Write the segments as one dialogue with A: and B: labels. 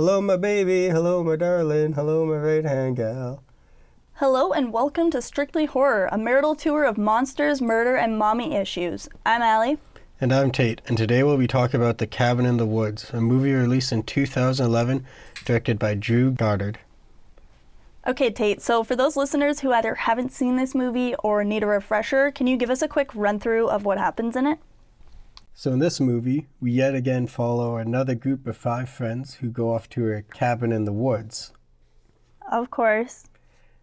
A: Hello, my baby. Hello, my darling. Hello, my right hand gal.
B: Hello and welcome to Strictly Horror, a marital tour of monsters, murder, and mommy issues. I'm Allie.
A: And I'm Tate, and today we'll be talking about The Cabin in the Woods, a movie released in 2011, directed by Drew Goddard.
B: Okay, Tate, so for those listeners who either haven't seen this movie or need a refresher, can you give us a quick run through of what happens in it?
A: So, in this movie, we yet again follow another group of five friends who go off to a cabin in the woods.
B: Of course.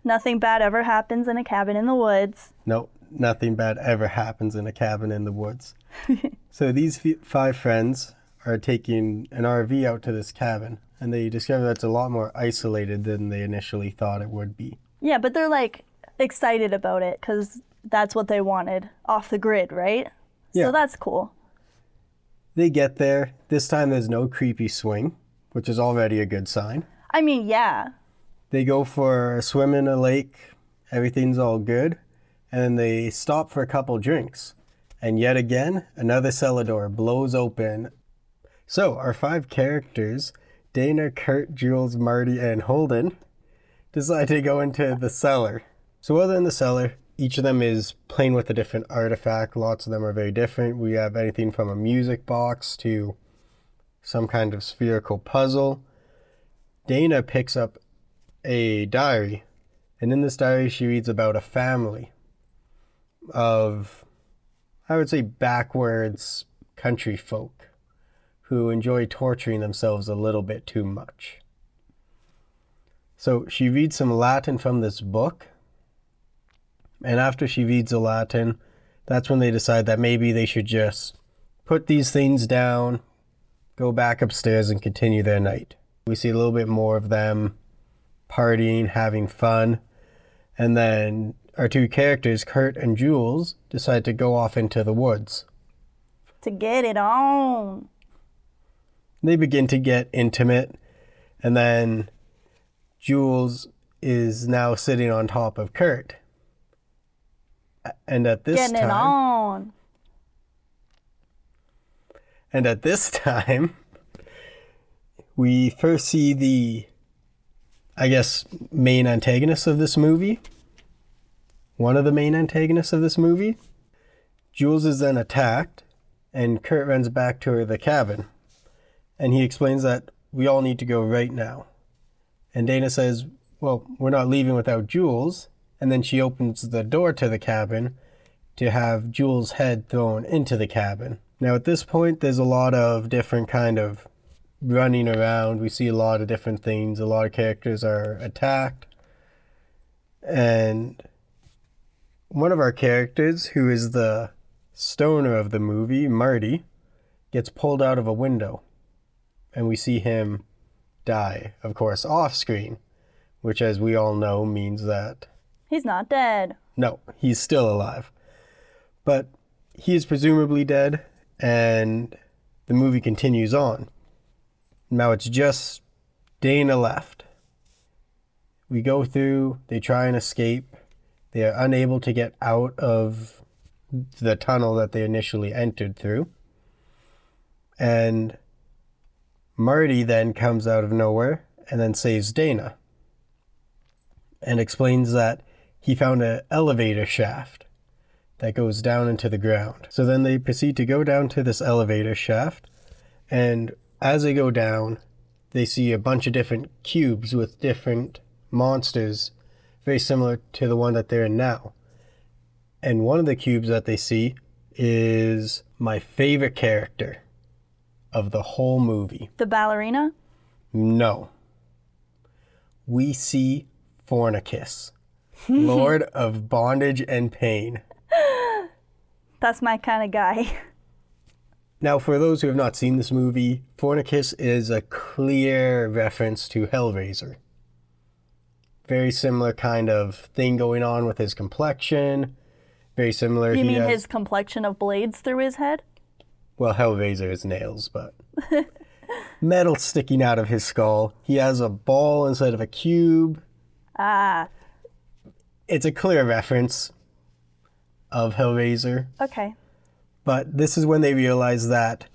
B: Nothing bad ever happens in a cabin in the woods.
A: Nope, nothing bad ever happens in a cabin in the woods. so, these f- five friends are taking an RV out to this cabin, and they discover that it's a lot more isolated than they initially thought it would be.
B: Yeah, but they're like excited about it because that's what they wanted off the grid, right?
A: Yeah.
B: So that's cool.
A: They get there. This time there's no creepy swing, which is already a good sign.
B: I mean, yeah.
A: They go for a swim in a lake. Everything's all good. And then they stop for a couple drinks. And yet again, another cellar door blows open. So, our five characters, Dana, Kurt, Jules, Marty, and Holden, decide to go into the cellar. So, while they're in the cellar, each of them is playing with a different artifact. Lots of them are very different. We have anything from a music box to some kind of spherical puzzle. Dana picks up a diary, and in this diary, she reads about a family of, I would say, backwards country folk who enjoy torturing themselves a little bit too much. So she reads some Latin from this book, and after she reads the Latin, that's when they decide that maybe they should just put these things down, go back upstairs, and continue their night. We see a little bit more of them partying, having fun, and then our two characters, Kurt and Jules, decide to go off into the woods.
B: To get it on.
A: They begin to get intimate, and then Jules is now sitting on top of Kurt. And at this
B: Getting it
A: time,
B: on.
A: and at this time, we first see the, I guess, main antagonist of this movie. One of the main antagonists of this movie. Jules is then attacked, and Kurt runs back to the cabin. And he explains that we all need to go right now. And Dana says, Well, we're not leaving without Jules. And then she opens the door to the cabin to have Jules' head thrown into the cabin. Now, at this point, there's a lot of different kind of running around. We see a lot of different things. A lot of characters are attacked. And one of our characters, who is the stoner of the movie, Marty, gets pulled out of a window. And we see him die, of course, off screen, which, as we all know, means that
B: He's not dead.
A: no, he's still alive. But he is presumably dead, and the movie continues on. Now it's just Dana left. We go through, they try and escape. They are unable to get out of the tunnel that they initially entered through. And Marty then comes out of nowhere and then saves Dana and explains that he found an elevator shaft that goes down into the ground. So then they proceed to go down to this elevator shaft, and as they go down, they see a bunch of different cubes with different monsters, very similar to the one that they're in now. And one of the cubes that they see is my favorite character of the whole movie.
B: The ballerina?
A: No. We see Fornicus, Lord of Bondage and Pain.
B: That's my kind of guy.
A: Now, for those who have not seen this movie, Fornicus is a clear reference to Hellraiser. Very similar kind of thing going on with his complexion. Very similar.
B: You
A: he
B: mean
A: has-
B: his complexion of blades through his head?
A: Well, Hellraiser is nails, but metal sticking out of his skull. He has a ball instead of a cube.
B: Ah,
A: It's a clear reference of Hellraiser.
B: okay.
A: But this is when they realize that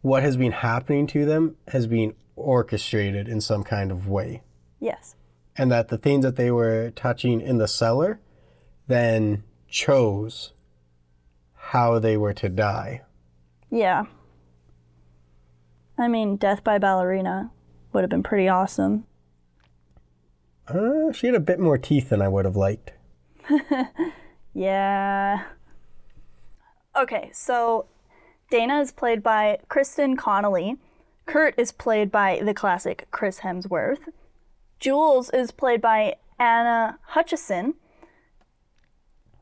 A: what has been happening to them has been orchestrated in some kind of way.
B: Yes.
A: And that the things that they were touching in the cellar then chose how they were to die.
B: Yeah. I mean, Death by Ballerina would have been pretty awesome.
A: Uh, she had a bit more teeth than I would have liked.
B: Yeah. Okay, so Dana is played by Kristen Connolly. Kurt is played by the classic Chris Hemsworth. Jules is played by Anna Hutchison.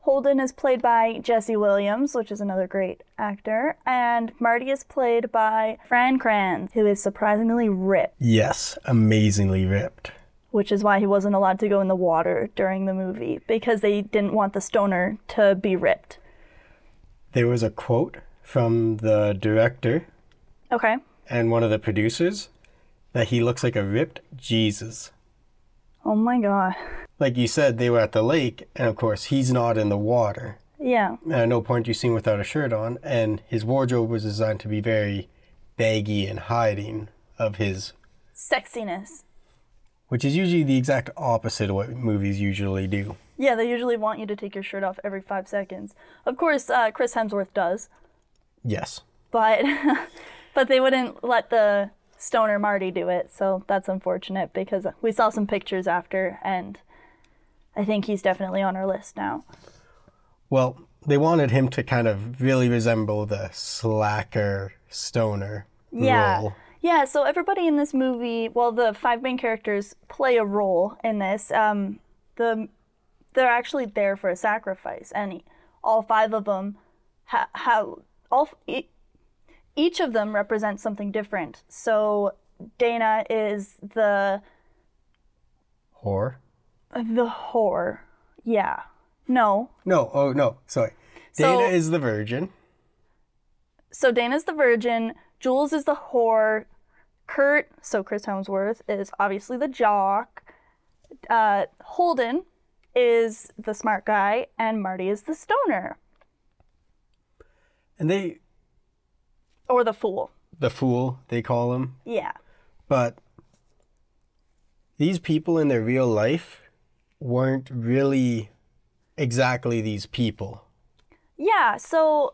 B: Holden is played by Jesse Williams, which is another great actor. And Marty is played by Fran Kranz, who is surprisingly ripped,
A: Yes, amazingly ripped.
B: Which is why he wasn't allowed to go in the water during the movie, because they didn't want the stoner to be ripped.
A: There was a quote from the director
B: Okay.
A: and one of the producers that he looks like a ripped Jesus.
B: Oh my god.
A: Like you said, they were at the lake, and of course, he's not in the water.
B: Yeah.
A: And at no point you see him without a shirt on, and his wardrobe was designed to be very baggy and hiding of his,
B: Sexiness.
A: Which is usually the exact opposite of what movies usually do.
B: Yeah, they usually want you to take your shirt off every five seconds. Of course, uh, Chris Hemsworth does,
A: Yes.
B: but but they wouldn't let the stoner Marty do it, so that's unfortunate because we saw some pictures after, and I think he's definitely on our list now.
A: Well, they wanted him to kind of really resemble the slacker stoner
B: Yeah.
A: role.
B: Yeah, so everybody in this movie, well, the five main characters play a role in this. Um, the they're actually there for a sacrifice, and all five of them ha- all e- each of them represents something different. So Dana is the
A: Whore.
B: the whore. Yeah. No.
A: No, oh no, sorry.
B: So-
A: Dana is the virgin.
B: So Dana's the virgin, Jules is the whore, Kurt, so Chris Hemsworth, is obviously the jock, uh, Holden is the smart guy, and Marty is the stoner,
A: And they,
B: or the fool.
A: the fool, they call him.
B: Yeah.
A: But these people in their real life weren't really exactly these people.
B: Yeah, so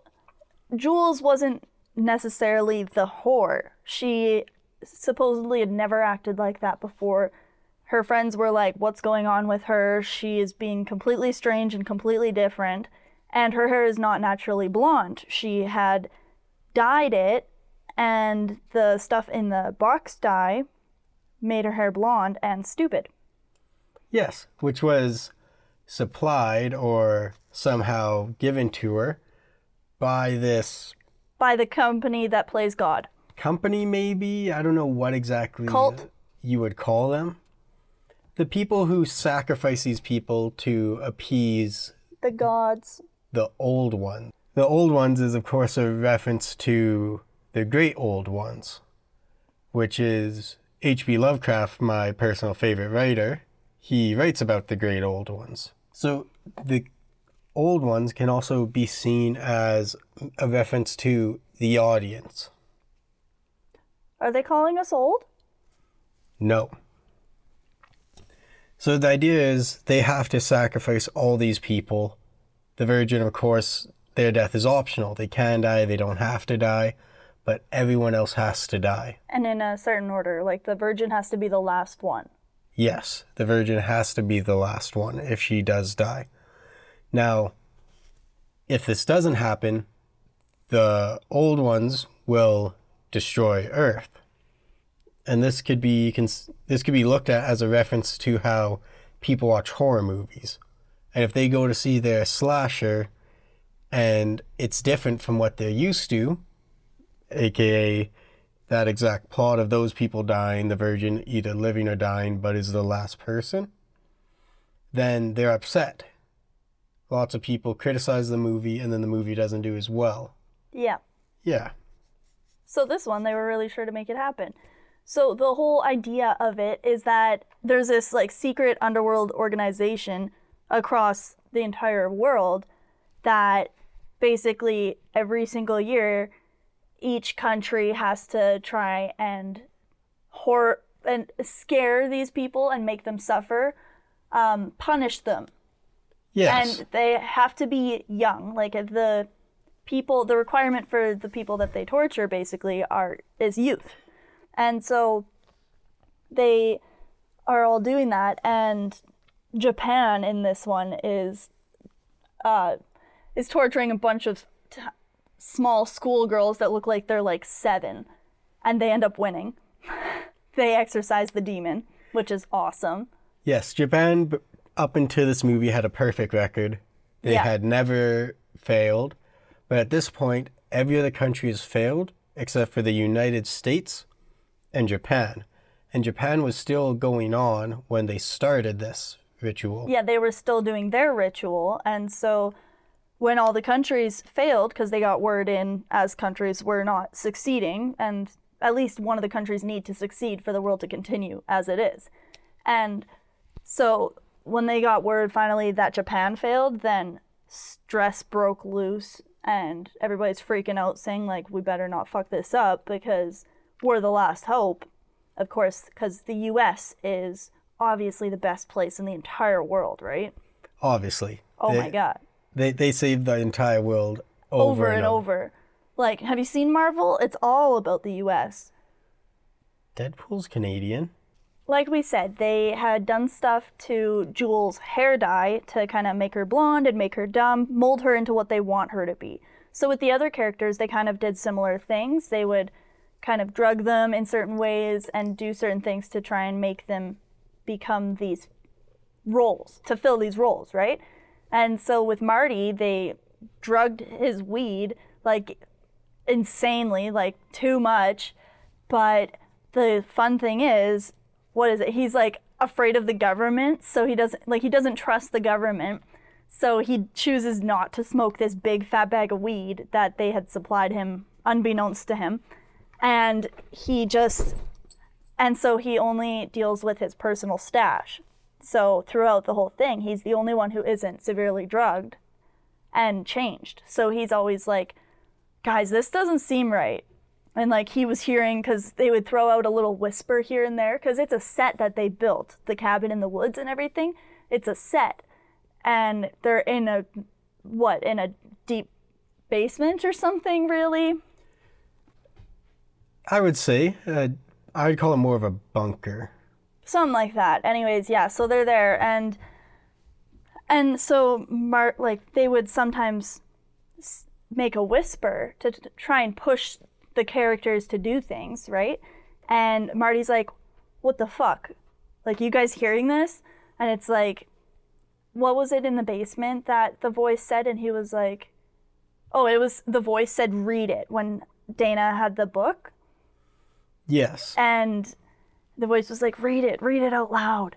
B: Jules wasn't necessarily the whore. She supposedly had never acted like that before. Her friends were like, What's going on with her? She is being completely strange and completely different. And her hair is not naturally blonde. She had dyed it, and the stuff in the box dye made her hair blonde and stupid.
A: Yes, which was supplied or somehow given to her by this
B: By the company that plays God.
A: company, maybe. I don't know what exactly
B: Cult?
A: you would call them. The people who sacrifice these people to appease
B: The gods.
A: the old ones. The old ones is, of course, a reference to the great old ones, which is H.P. Lovecraft, my personal favorite writer. He writes about the great old ones. So the old ones can also be seen as a reference to the audience.
B: Are they calling us old?
A: No. So the idea is they have to sacrifice all these people. The virgin, of course, their death is optional. They can die, they don't have to die, but everyone else has to die.
B: And in a certain order, like the virgin has to be the last one.
A: Yes, the virgin has to be the last one if she does die. Now, if this doesn't happen, the old ones will destroy Earth. And this could be cons- this could be looked at as a reference to how people watch horror movies. And if they go to see their slasher and it's different from what they're used to, aka that exact plot of those people dying, the virgin either living or dying, but is the last person, then they're upset. Lots of people criticize the movie, and then the movie doesn't do as well.
B: Yeah.
A: Yeah.
B: So this one, they were really sure to make it happen. So the whole idea of it is that there's this like secret underworld organization across the entire world that basically every single year each country has to try and horror and scare these people and make them suffer, um, punish them.
A: Yes.
B: And they have to be young. Like the people, the requirement for the people that they torture basically are is youth, and so they are all doing that. And Japan in this one is uh, is torturing a bunch of t- small schoolgirls that look like they're like seven, and they end up winning. they exorcise the demon, which is awesome.
A: Yes, Japan up until this movie had a perfect record. They
B: Yeah.
A: had never failed. But at this point, every other country has failed except for the United States and Japan. And Japan was still going on when they started this ritual.
B: yeah, they were still doing their ritual. And so when all the countries failed, because they got word in as countries were not succeeding, and at least one of the countries need to succeed for the world to continue as it is. And so when they got word finally that Japan failed, then stress broke loose and everybody's freaking out saying like we better not fuck this up because we're the last hope. Of course, because the US is obviously the best place in the entire world, right?
A: Obviously.
B: Oh
A: they,
B: my god.
A: They, they saved the entire world over,
B: Over and over. Like, have you seen Marvel? It's all about the US.
A: Deadpool's Canadian.
B: Like we said, they had done stuff to Jules' hair dye to kind of make her blonde and make her dumb, mold her into what they want her to be. So with the other characters, they kind of did similar things. They would kind of drug them in certain ways and do certain things to try and make them become these roles, to fill these roles, right? And so with Marty, they drugged his weed like insanely, like too much. But the fun thing is, what is it? He's like afraid of the government, so he doesn't like he doesn't trust the government. So he chooses not to smoke this big fat bag of weed that they had supplied him unbeknownst to him. And he just and so he only deals with his personal stash. So throughout the whole thing, he's the only one who isn't severely drugged and changed. So he's always like, guys, this doesn't seem right. And like he was hearing, because they would throw out a little whisper here and there, because it's a set that they built, the cabin in the woods and everything. It's a set. And they're in a, what, in a deep basement or something, really?
A: I would say, uh, I would call it more of a bunker.
B: something like that anyways yeah so they're there and and so Mar- like they would sometimes make a whisper to, to try and push the characters to do things right and marty's like what the fuck like you guys hearing this and it's like what was it in the basement that the voice said and he was like oh it was the voice said read it when dana had the book
A: Yes.
B: and the voice was like, read it, read it out loud.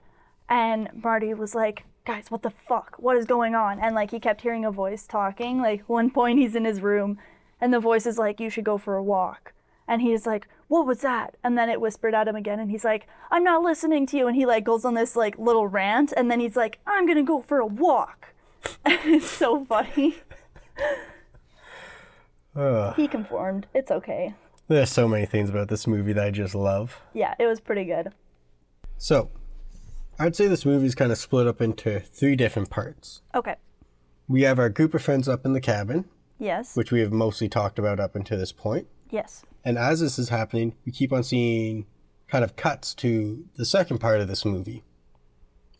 B: And Marty was like, guys, what the fuck? What is going on? And like he kept hearing a voice talking. Like one point he's in his room and the voice is like, you should go for a walk. And he's like, what was that? And then it whispered at him again and he's like, I'm not listening to you. And he like goes on this like little rant and then he's like, I'm gonna go for a walk. And it's so funny.
A: Ugh.
B: He conformed. It's okay.
A: There's so many things about this movie that I just love.
B: Yeah, it was pretty good.
A: So, I'd say this movie's kind of split up into three different parts.
B: Okay.
A: We have our group of friends up in the cabin,
B: Yes.
A: which we have mostly talked about up until this point.
B: Yes.
A: And as this is happening, we keep on seeing kind of cuts to the second part of this movie.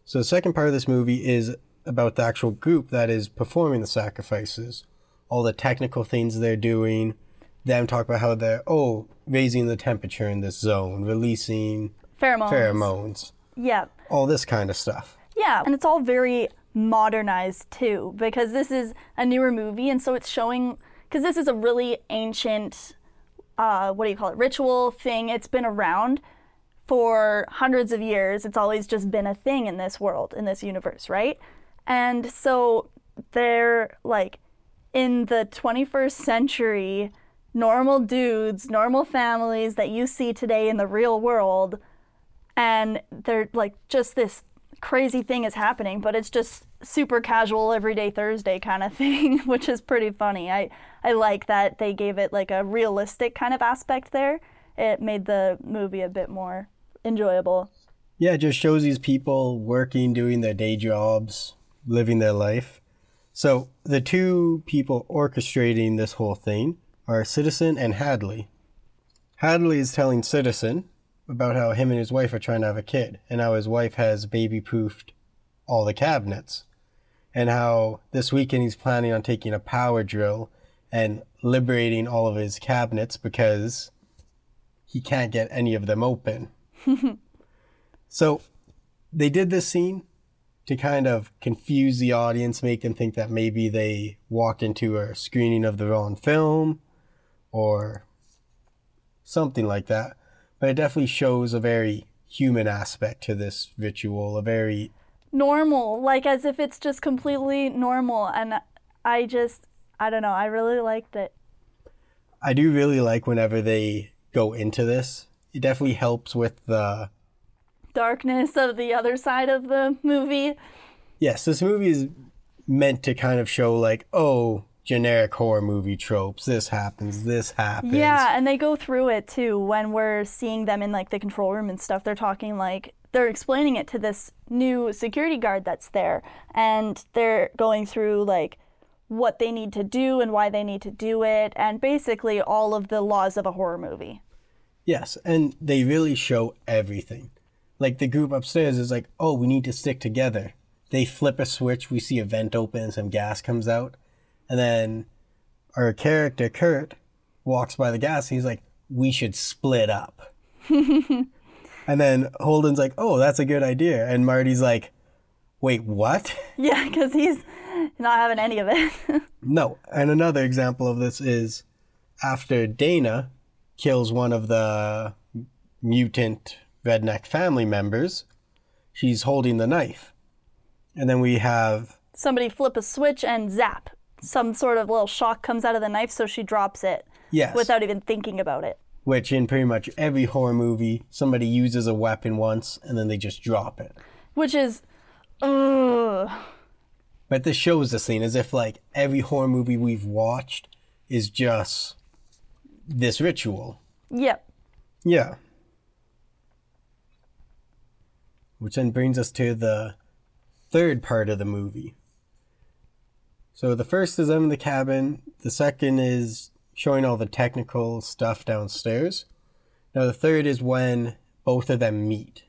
A: So the second part of this movie is about the actual group that is performing the sacrifices, all the technical things they're doing. Them talk about how they're oh raising the temperature in this zone, releasing
B: Pheromones.
A: pheromones,
B: Yeah.
A: all this kind of stuff.
B: Yeah. And it's all very modernized too, because this is a newer movie. And so it's showing, because this is a really ancient, uh, what do you call it, ritual thing. It's been around for hundreds of years. It's always just been a thing in this world, in this universe, right? And so they're like in the 21st century, normal dudes, normal families that you see today in the real world and they're like just this crazy thing is happening but it's just super casual everyday thursday kind of thing which is pretty funny i i like that they gave it like a realistic kind of aspect there it made the movie a bit more enjoyable.
A: Yeah, it just shows these people working, doing their day jobs, living their life. So the two people orchestrating this whole thing are Sitterson and Hadley. Hadley is telling Sitterson about how him and his wife are trying to have a kid, and how his wife has baby proofed all the cabinets, and how this weekend he's planning on taking a power drill and liberating all of his cabinets because he can't get any of them open. so they did this scene to kind of confuse the audience, make them think that maybe they walked into a screening of the wrong film or something like that. But it definitely shows a very human aspect to this ritual, a very
B: Normal, like as if it's just completely normal. And I just, I don't know, I really liked it.
A: I do really like whenever they go into this. It definitely helps with the
B: Darkness of the other side of the movie.
A: Yes, this movie is meant to kind of show like, oh, generic horror movie tropes. This happens, this happens.
B: Yeah, and they go through it too when we're seeing them in like the control room and stuff. They're talking like they're explaining it to this new security guard that's there and they're going through like what they need to do and why they need to do it and basically all of the laws of a horror movie.
A: Yes, and they really show everything. Like the group upstairs is like, oh, we need to stick together. They flip a switch, we see a vent open and some gas comes out. And then our character, Kurt, walks by the gas and he's like, we should split up. and then Holden's like, oh, that's a good idea. And Marty's like, wait, what?
B: Yeah, because he's not having any of it.
A: No. And another example of this is after Dana kills one of the mutant redneck family members, she's holding the knife. And then we have,
B: Somebody flip a switch and zap. Some sort of little shock comes out of the knife, so she drops it
A: yes,
B: without even thinking about it.
A: which in pretty much every horror movie, somebody uses a weapon once and then they just drop it.
B: Which is, ugh.
A: But this shows the scene as if like every horror movie we've watched is just this ritual.
B: Yep.
A: Yeah. Which then brings us to the third part of the movie. So the first is them in the cabin, the second is showing all the technical stuff downstairs. Now the third is when both of them meet.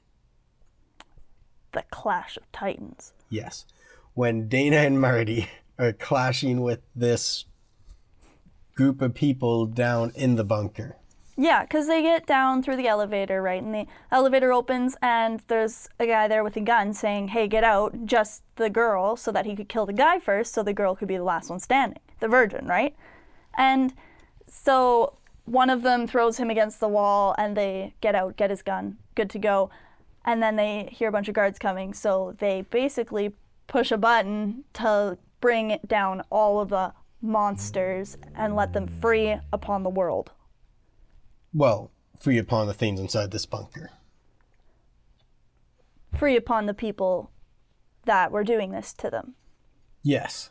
B: The Clash of Titans.
A: Yes. When Dana and Marty are clashing with this group of people down in the bunker.
B: Yeah, because they get down through the elevator, right? And the elevator opens, and there's a guy there with a gun saying, Hey, get out, just the girl, so that he could kill the guy first, so the girl could be the last one standing. The virgin, right? And so one of them throws him against the wall, and they get out, get his gun, good to go. And then they hear a bunch of guards coming, so they basically push a button to bring down all of the monsters and let them free upon the world.
A: Well, free upon the things inside this bunker.
B: free upon the people that were doing this to them.
A: Yes.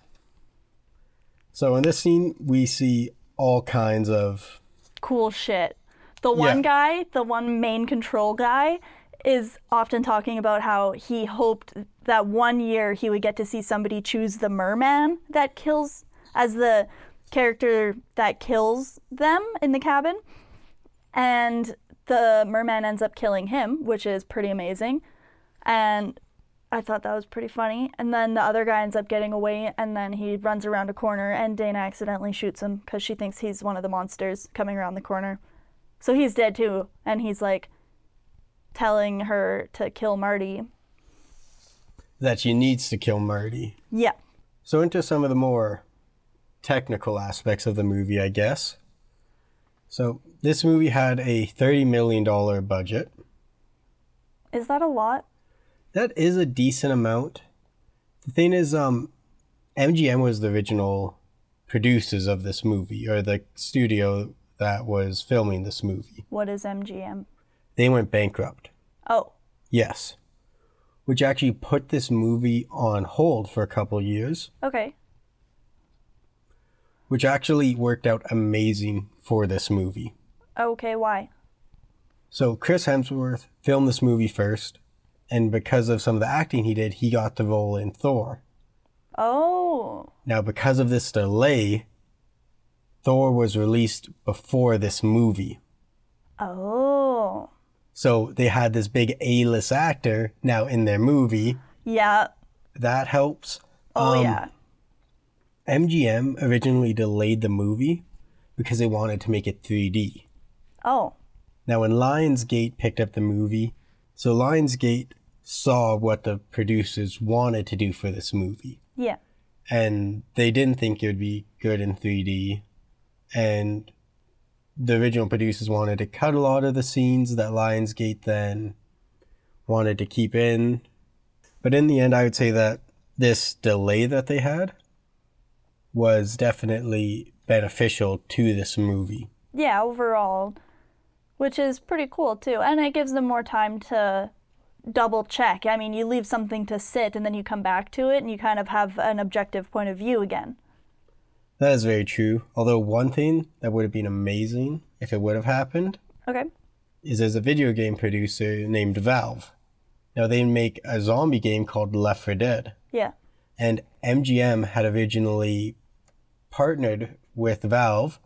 A: So in this scene, we see all kinds of.
B: Cool shit. The one
A: Yeah.
B: guy, the one main control guy, is often talking about how he hoped that one year he would get to see somebody choose the merman that kills as the character that kills them in the cabin. And the merman ends up killing him, which is pretty amazing. And I thought that was pretty funny. And then the other guy ends up getting away, and then he runs around a corner, and Dana accidentally shoots him because she thinks he's one of the monsters coming around the corner. So he's dead too, and he's like telling her to kill Marty.
A: that she needs to kill Marty.
B: Yeah.
A: So into some of the more technical aspects of the movie, I guess. So this movie had a thirty million dollar budget.
B: Is that a lot?
A: That is a decent amount. The thing is, um, MGM was the original producers of this movie, or the studio that was filming this movie.
B: What is MGM?
A: They went bankrupt.
B: Oh,
A: Yes. Which actually put this movie on hold for a couple years,
B: okay.
A: which actually worked out amazing for this movie.
B: Okay, why?
A: So Chris Hemsworth filmed this movie first, and because of some of the acting he did, he got the role in Thor.
B: Oh.
A: Now, because of this delay, Thor was released before this movie.
B: Oh.
A: So they had this big A-list actor now in their movie.
B: Yeah.
A: That helps.
B: Oh
A: Um,
B: yeah.
A: MGM originally delayed the movie because they wanted to make it 3D.
B: Oh.
A: Now, when Lionsgate picked up the movie, so Lionsgate saw what the producers wanted to do for this movie,
B: Yeah.
A: and they didn't think it would be good in 3D. And the original producers wanted to cut a lot of the scenes that Lionsgate then wanted to keep in. But in the end, I would say that this delay that they had was definitely beneficial to this movie.
B: Yeah, overall, which is pretty cool too. And it gives them more time to double check. I mean, you leave something to sit and then you come back to it and you kind of have an objective point of view again.
A: That is very true. Although one thing that would have been amazing if it would have happened
B: Okay.
A: is there's a video game producer named Valve. Now they make a zombie game called Left 4 Dead,
B: Yeah.
A: and MGM had originally partnered with Valve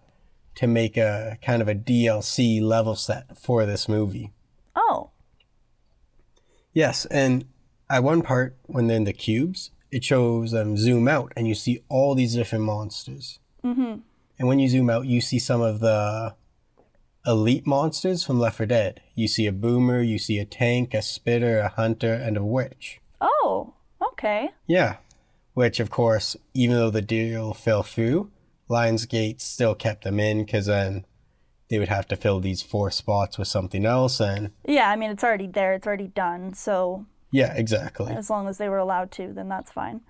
A: to make a kind of a DLC level set for this movie.
B: Oh.
A: Yes, and at one part when they're in the cubes, it shows them zoom out and you see all these different monsters.
B: Mm-hmm.
A: And when you zoom out, you see some of the elite monsters from Left 4 Dead. You see a boomer, you see a tank, a spitter, a hunter, and a witch.
B: Oh. Okay.
A: Yeah. Which, of course, even though the deal fell through, Lionsgate still kept them in because then they would have to fill these four spots with something else. And
B: Yeah, I mean, it's already there, it's already done. So
A: yeah, exactly.
B: as long as they were allowed to, then that's fine.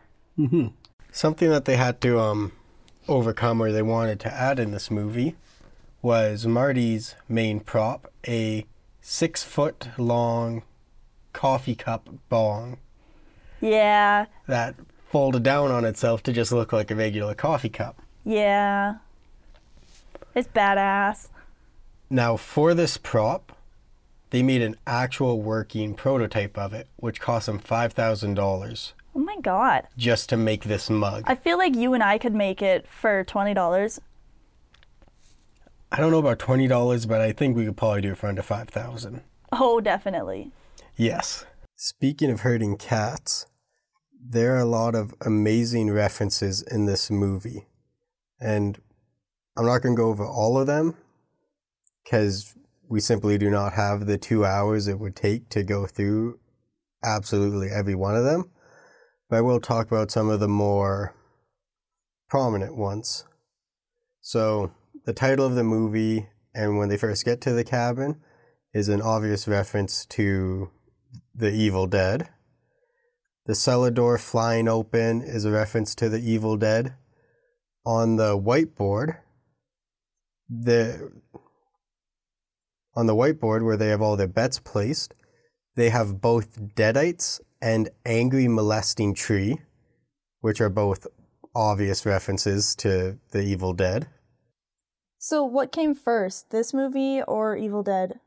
A: Something that they had to um, overcome or they wanted to add in this movie was Marty's main prop, a six foot long coffee cup bong
B: Yeah.
A: that folded down on itself to just look like a regular coffee cup.
B: Yeah. It's badass.
A: Now, for this prop, they made an actual working prototype of it, which cost them $5,000
B: Oh my god.
A: just to make this mug.
B: I feel like you and I could make it for $20.
A: I don't know about $20, but I think we could probably do it for under 5000
B: Oh, definitely.
A: Yes. Speaking of hurting cats, there are a lot of amazing references in this movie. And I'm not going to go over all of them because we simply do not have the two hours it would take to go through absolutely every one of them. But I will talk about some of the more prominent ones. So, the title of the movie, and when they first get to the cabin, is an obvious reference to the Evil Dead. The cellar door flying open is a reference to the Evil Dead. On the whiteboard, the on the whiteboard where they have all their bets placed, they have both Deadites and Angry Molesting Tree, which are both obvious references to the Evil Dead.
B: So, what came first, this movie or Evil Dead?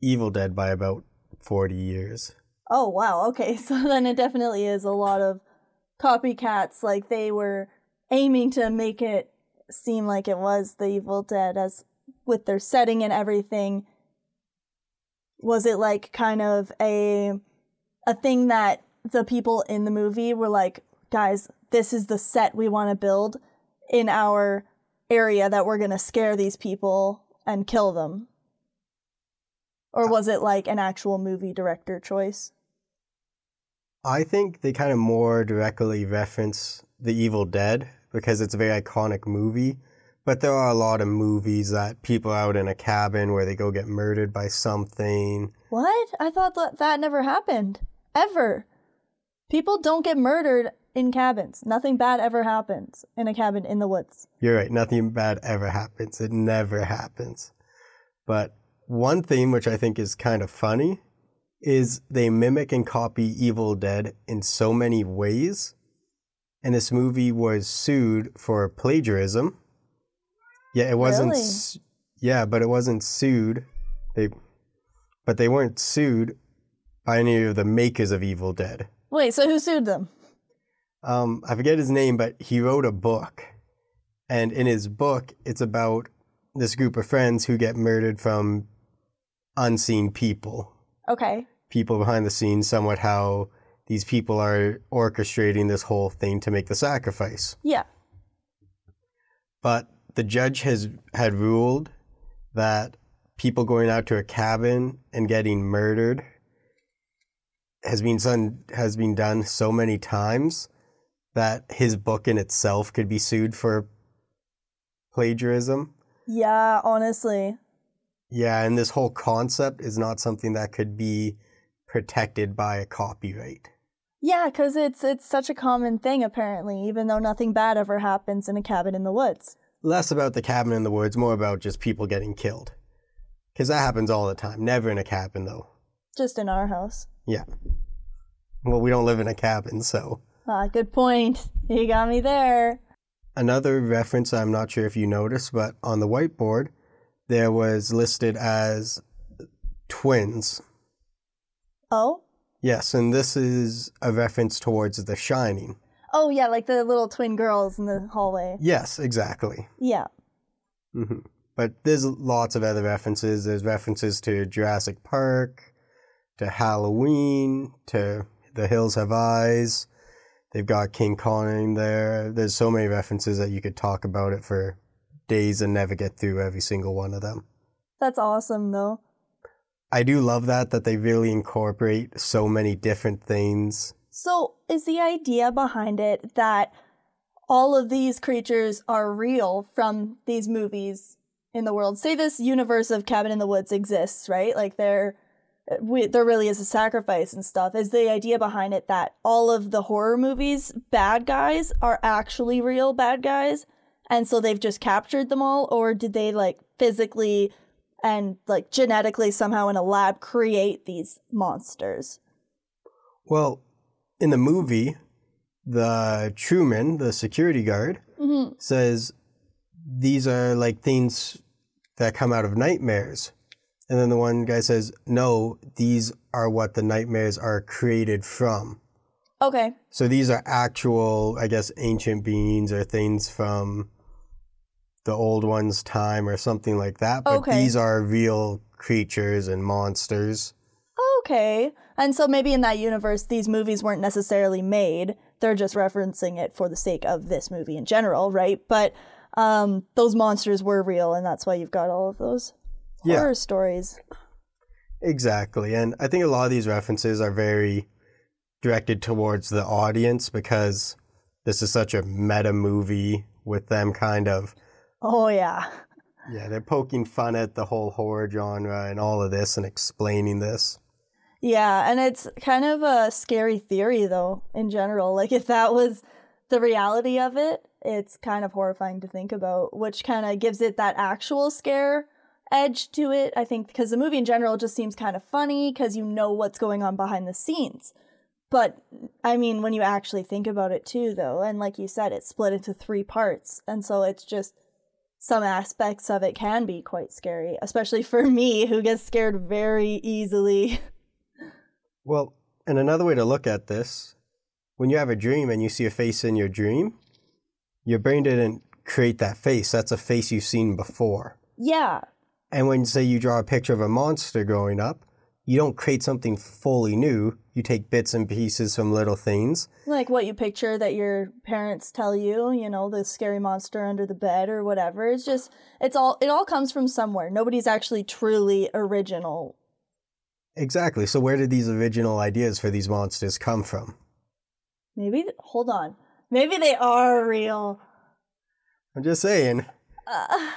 A: Evil Dead by about 40 years.
B: Oh, wow. Okay. So then it definitely is a lot of copycats. Like they were aiming to make it seem like it was the Evil Dead as with their setting and everything. Was it like kind of a a thing that the people in the movie were like, guys, this is the set we want to build in our area that we're going to scare these people and kill them? Or was it like an actual movie director choice?
A: I think they kind of more directly reference The Evil Dead because it's a very iconic movie. But there are a lot of movies that people are out in a cabin where they go get murdered by something.
B: What? I thought that that never happened. Ever. People don't get murdered in cabins. Nothing bad ever happens in a cabin in the woods.
A: You're right, nothing bad ever happens. It never happens. But one thing which I think is kind of funny is they mimic and copy Evil Dead in so many ways. And this movie was sued for plagiarism. Yeah, it wasn't.
B: Really?
A: Yeah, but it wasn't sued They, but they weren't sued by any of the makers of Evil Dead.
B: Wait, so who sued them?
A: Um, I forget his name, but he wrote a book, and in his book, it's about this group of friends who get murdered from unseen people,
B: Okay.
A: people behind the scenes. Somewhat how these people are orchestrating this whole thing to make the sacrifice.
B: Yeah.
A: But the judge has had ruled that people going out to a cabin and getting murdered has been done has been done so many times that his book in itself could be sued for plagiarism.
B: Yeah, honestly.
A: Yeah, and this whole concept is not something that could be protected by a copyright.
B: Yeah, because it's it's such a common thing apparently, even though nothing bad ever happens in a cabin in the woods.
A: Less about the cabin in the woods, more about just people getting killed. Because that happens all the time. Never in a cabin, though.
B: Just in our house.
A: Yeah. Well, we don't live in a cabin, so.
B: Ah, good point. You got me there.
A: Another reference, I'm not sure if you noticed, but on the whiteboard, there was listed as twins.
B: Oh?
A: Yes, and this is a reference towards The Shining.
B: Oh yeah, like the little twin girls in the hallway.
A: Yes, exactly.
B: Yeah.
A: hmm But there's lots of other references. There's references to Jurassic Park, to Halloween, to The Hills Have Eyes. They've got King Kong in there. There's so many references that you could talk about it for days and never get through every single one of them.
B: That's awesome though.
A: I do love that that they really incorporate so many different things.
B: So, is the idea behind it that all of these creatures are real from these movies in the world? Say this universe of Cabin in the Woods exists, right? Like there we, there really is a sacrifice and stuff. Is the idea behind it that all of the horror movies bad guys are actually real bad guys and so they've just captured them all or did they like physically and like genetically somehow in a lab create these monsters?
A: Well, in the movie, the Truman, the security guard,
B: Mhm.
A: says these are like things that come out of nightmares. And then the one guy says, no, these are what the nightmares are created from.
B: Okay.
A: So these are actual, I guess, ancient beings or things from the old one's time or something like that. But
B: Okay.
A: these are real creatures and monsters.
B: Okay. And so maybe in that universe, these movies weren't necessarily made. They're just referencing it for the sake of this movie in general, right? But um, those monsters were real, and that's why you've got all of those
A: Yeah.
B: horror stories.
A: Exactly. And I think a lot of these references are very directed towards the audience because this is such a meta movie with them kind of,
B: Oh, yeah.
A: yeah, they're poking fun at the whole horror genre and all of this and explaining this.
B: Yeah. And it's kind of a scary theory, though, in general. Like, if that was the reality of it, it's kind of horrifying to think about, which kind of gives it that actual scare edge to it. I think because the movie in general just seems kind of funny because you know what's going on behind the scenes. But I mean, when you actually think about it too, though, and like you said, it's split into three parts. And so it's just some aspects of it can be quite scary, especially for me who gets scared very easily.
A: Well, and another way to look at this, when you have a dream and you see a face in your dream, your brain didn't create that face. That's a face you've seen before.
B: yeah.
A: And when, say, you draw a picture of a monster growing up, you don't create something fully new. You take bits and pieces from little things.
B: Like what you picture that your parents tell you, you know, the scary monster under the bed or whatever. It's just, it's all, it all comes from somewhere. Nobody's actually truly original.
A: Exactly. So, where did these original ideas for these monsters come from?
B: Maybe, hold on. Maybe they are real.
A: I'm just saying,
B: Uh,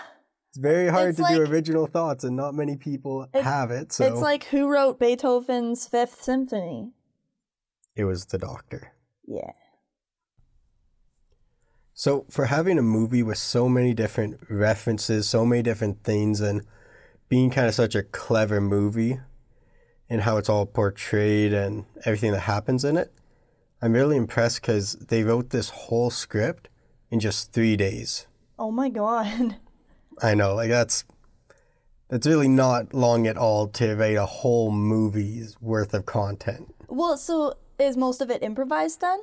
A: it's very hard
B: It's
A: to do original thoughts, and not many people
B: It-
A: have it. So,
B: It's like who wrote Beethoven's Fifth Symphony?
A: it was the doctor.
B: Yeah.
A: So, for having a movie with so many different references, so many different things, and being kind of such a clever movie and how it's all portrayed and everything that happens in it, I'm really impressed because they wrote this whole script in just three days.
B: Oh my god.
A: I know, like that's That's really not long at all to write a whole movie's worth of content.
B: Well, so is most of it improvised then?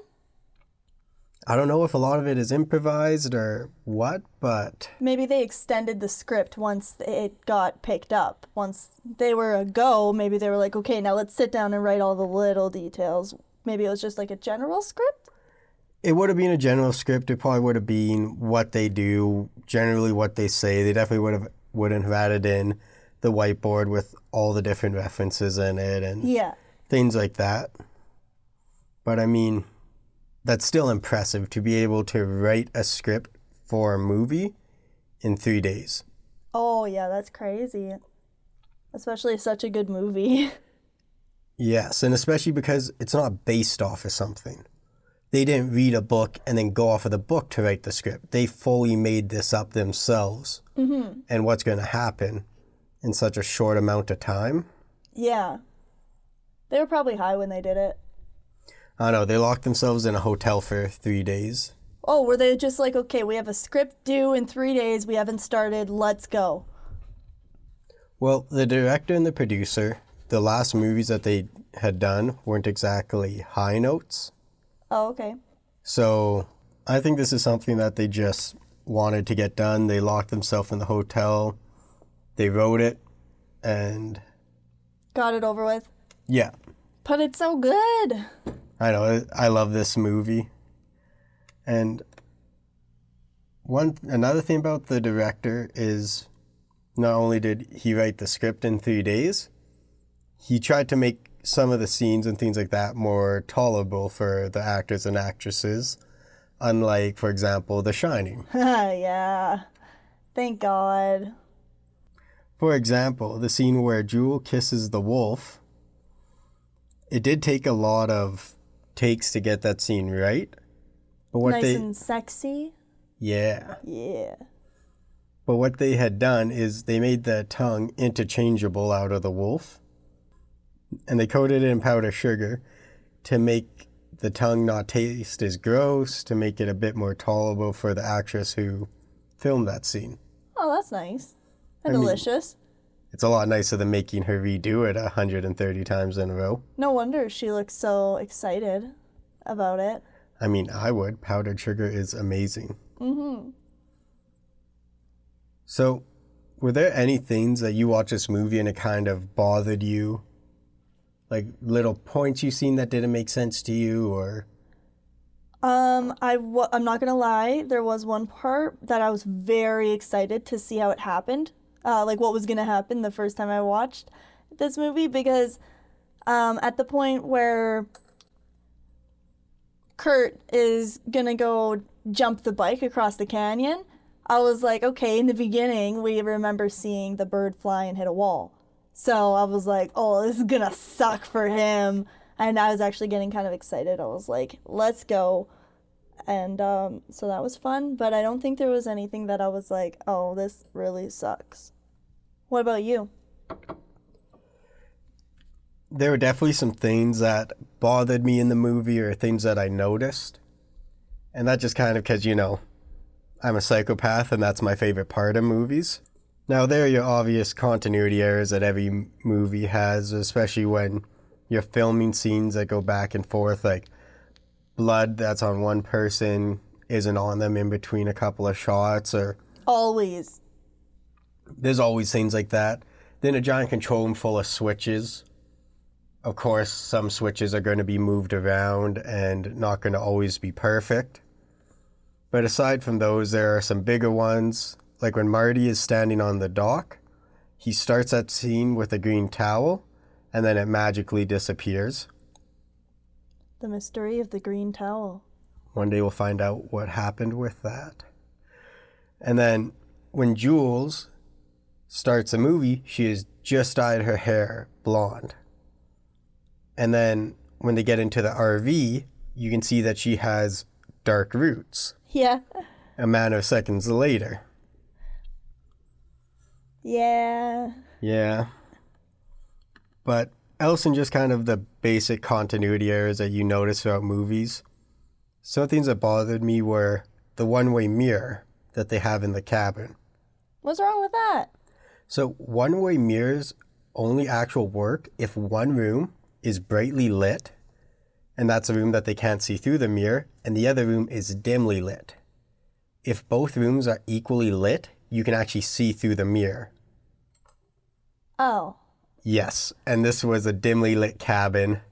A: I don't know if a lot of it is improvised or what, but
B: Maybe they extended the script once it got picked up. Once they were a go, maybe they were like, okay, now let's sit down and write all the little details. Maybe it was just like a general script?
A: It would have been a general script. It probably would have been what they do, generally what they say. They definitely would have wouldn't have added in the whiteboard with all the different references in it and
B: Yeah.
A: things like that. But I mean, that's still impressive to be able to write a script for a movie in three days.
B: Oh, yeah, that's crazy. Especially such a good movie.
A: Yes, and especially because it's not based off of something. They didn't read a book and then go off of the book to write the script. They fully made this up themselves
B: mm-hmm.
A: and what's going to happen in such a short amount of time.
B: Yeah. They were probably high when they did it.
A: I don't know. They locked themselves in a hotel for three days.
B: Oh, were they just like, okay, we have a script due in three days, we haven't started, let's go?
A: Well, the director and the producer, the last movies that they had done weren't exactly high notes.
B: Oh, okay.
A: So I think this is something that they just wanted to get done. They locked themselves in the hotel, they wrote it, and
B: Got it over with.
A: yeah,
B: But it's so good.
A: I know. I love this movie. And one another thing about the director is not only did he write the script in 3 days, he tried to make some of the scenes and things like that more tolerable for the actors and actresses, unlike for example The Shining.
B: yeah. Thank God.
A: For example, the scene where Jules kisses the wolf, it did take a lot of takes to get that scene right. But what
B: nice
A: they
B: and sexy.
A: yeah.
B: Yeah.
A: But what they had done is they made the tongue interchangeable out of the wolf. And they coated it in powdered sugar to make the tongue not taste as gross, to make it a bit more tolerable for the actress who filmed that scene.
B: Oh, that's nice. And
A: I mean-
B: delicious.
A: It's a lot nicer than making her redo it 130 times in a row.
B: No wonder she looks so excited about it.
A: I mean, I would. Powdered sugar is amazing.
B: Mm-hmm.
A: So, were there any things that you watched this movie and it kind of bothered you? Like little points you've seen that didn't make sense to you, or
B: Um, I w- I'm not gonna lie. There was one part that I was very excited to see how it happened, uh, like what was gonna happen the first time I watched this movie because, um, at the point where Curt is gonna go jump the bike across the canyon, I was like, okay. In the beginning, we remember seeing the bird fly and hit a wall, so I was like, oh, this is gonna suck for him. And I was actually getting kind of excited. I was like, let's go. And um, so that was fun, but I don't think there was anything that I was like, oh, this really sucks. What about you?
A: there were definitely some things that bothered me in the movie or things that I noticed. And that just kind of because, you know, I'm a psychopath and that's my favorite part of movies. Now, there are your obvious continuity errors that every movie has, especially when you're filming scenes that go back and forth, like blood that's on one person isn't on them in between a couple of shots, or
B: Always.
A: there's always things like that. Then a giant control room full of switches. Of course, some switches are going to be moved around and not going to always be perfect. But aside from those, there are some bigger ones. Like when Marty is standing on the dock, he starts that scene with a green towel and then it magically disappears.
B: The mystery of the green towel.
A: One day we'll find out what happened with that. And then when Jules starts a movie, she has just dyed her hair blonde. And then when they get into the RV, you can see that she has dark roots
B: Yeah.
A: a matter of seconds later.
B: Yeah.
A: Yeah. But else in just kind of the basic continuity errors that you notice throughout movies, some things that bothered me were the one way mirror that they have in the cabin.
B: What's wrong with that?
A: So one way mirrors only actual work if one room is brightly lit, and that's a room that they can't see through the mirror, and the other room is dimly lit. If both rooms are equally lit, you can actually see through the mirror.
B: Oh.
A: Yes, and this was a dimly lit cabin,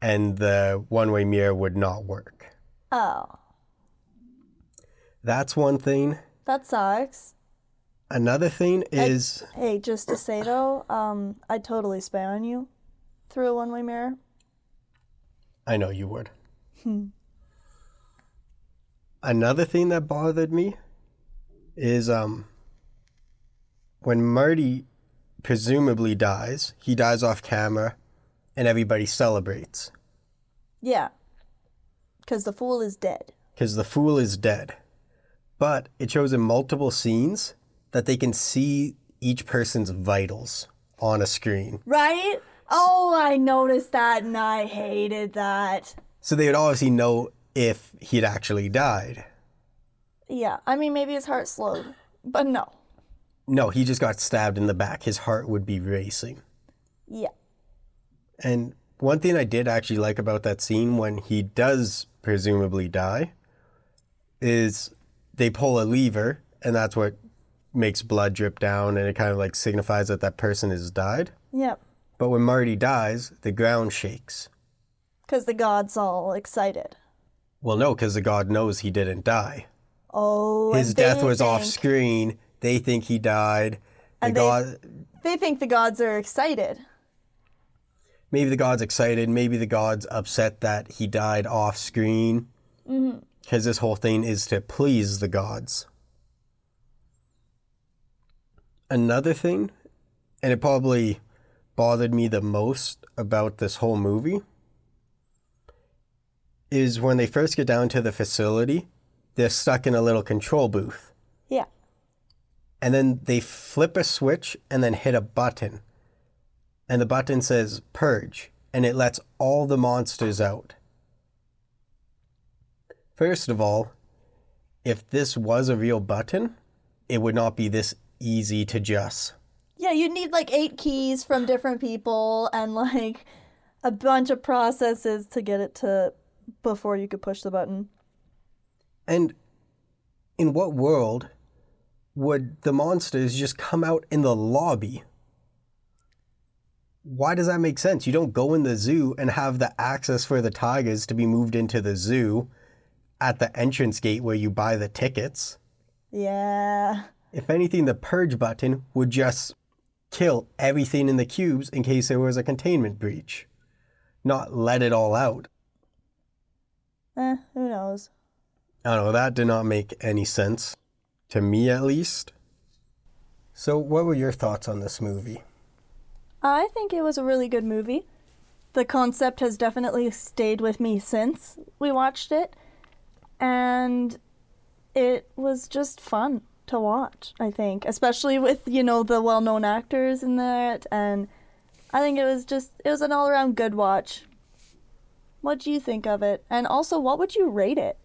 A: and the one way mirror would not work.
B: Oh.
A: That's one thing.
B: That sucks.
A: Another thing is
B: Hey, just to say though, um, I'd totally spy on you through a one way mirror.
A: I know you would. Hmm. Another thing that bothered me is um when Marty presumably dies, he dies off camera and everybody celebrates
B: Yeah. Because the fool is dead.
A: because the fool is dead. But it shows in multiple scenes that they can see each person's vitals on a screen.
B: Right? Oh, I noticed that and I hated that.
A: So they would obviously know if he'd actually died.
B: Yeah, I mean, maybe his heart slowed, but no.
A: No, he just got stabbed in the back. His heart would be racing.
B: Yeah.
A: And one thing I did actually like about that scene when he does presumably die is they pull a lever and that's what makes blood drip down and it kind of like signifies that that person has died.
B: Yep.
A: But when Marty dies, the ground shakes.
B: Because the god's all excited.
A: Well, no, because the god knows he didn't die.
B: Oh,
A: His death was off screen. They think he died. The
B: And they-
A: god,
B: They think the gods are excited.
A: maybe the god's excited. Maybe the god's upset that he died off screen. Mm-hmm. Because this whole thing is to please the gods. Another thing, and it probably bothered me the most about this whole movie, is when they first get down to the facility, they're stuck in a little control booth.
B: Yeah.
A: and then they flip a switch and then hit a button. And the button says purge, and it lets all the monsters out. First of all, if this was a real button, it would not be this easy to just.
B: Yeah, you'd need like eight keys from different people and like a bunch of processes to get it to before you could push the button.
A: And in what world would the monsters just come out in the lobby? Why does that make sense? You don't go in the zoo and have the access for the tigers to be moved into the zoo at the entrance gate where you buy the tickets.
B: Yeah.
A: If anything, the purge button would just kill everything in the cubes in case there was a containment breach, not let it all out.
B: Eh, who knows?
A: I don't know, that did not make any sense. To me, at least. So, what were your thoughts on this movie?
B: I think it was a really good movie. The concept has definitely stayed with me since we watched it. And it was just fun to watch, I think, especially with, you know, the well known actors in that. And I think it was just, it was an all around good watch. What do you think of it? And also, what would you rate it?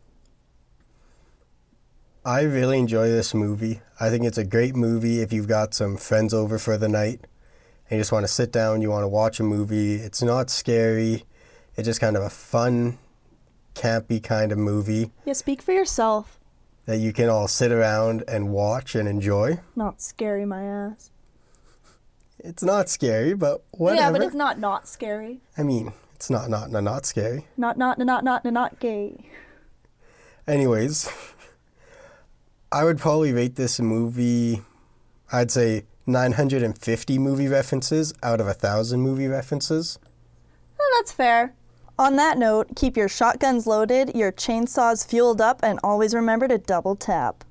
A: I really enjoy this movie. I think it's a great movie if you've got some friends over for the night and you just want to sit down, you want to watch a movie. It's not scary, it's just kind of a fun, campy kind of movie
B: Yeah, speak for yourself.
A: that you can all sit around and watch and enjoy.
B: Not scary, my ass.
A: It's not scary, but whatever.
B: Yeah, but it's not not scary.
A: I mean, it's not not not, not scary.
B: Not not not not not not gay.
A: Anyways, I would probably rate this movie, I'd say 950 movie references out of a thousand movie references.
B: Well, that's fair. On that note, keep your shotguns loaded, your chainsaws fueled up, and always remember to double tap.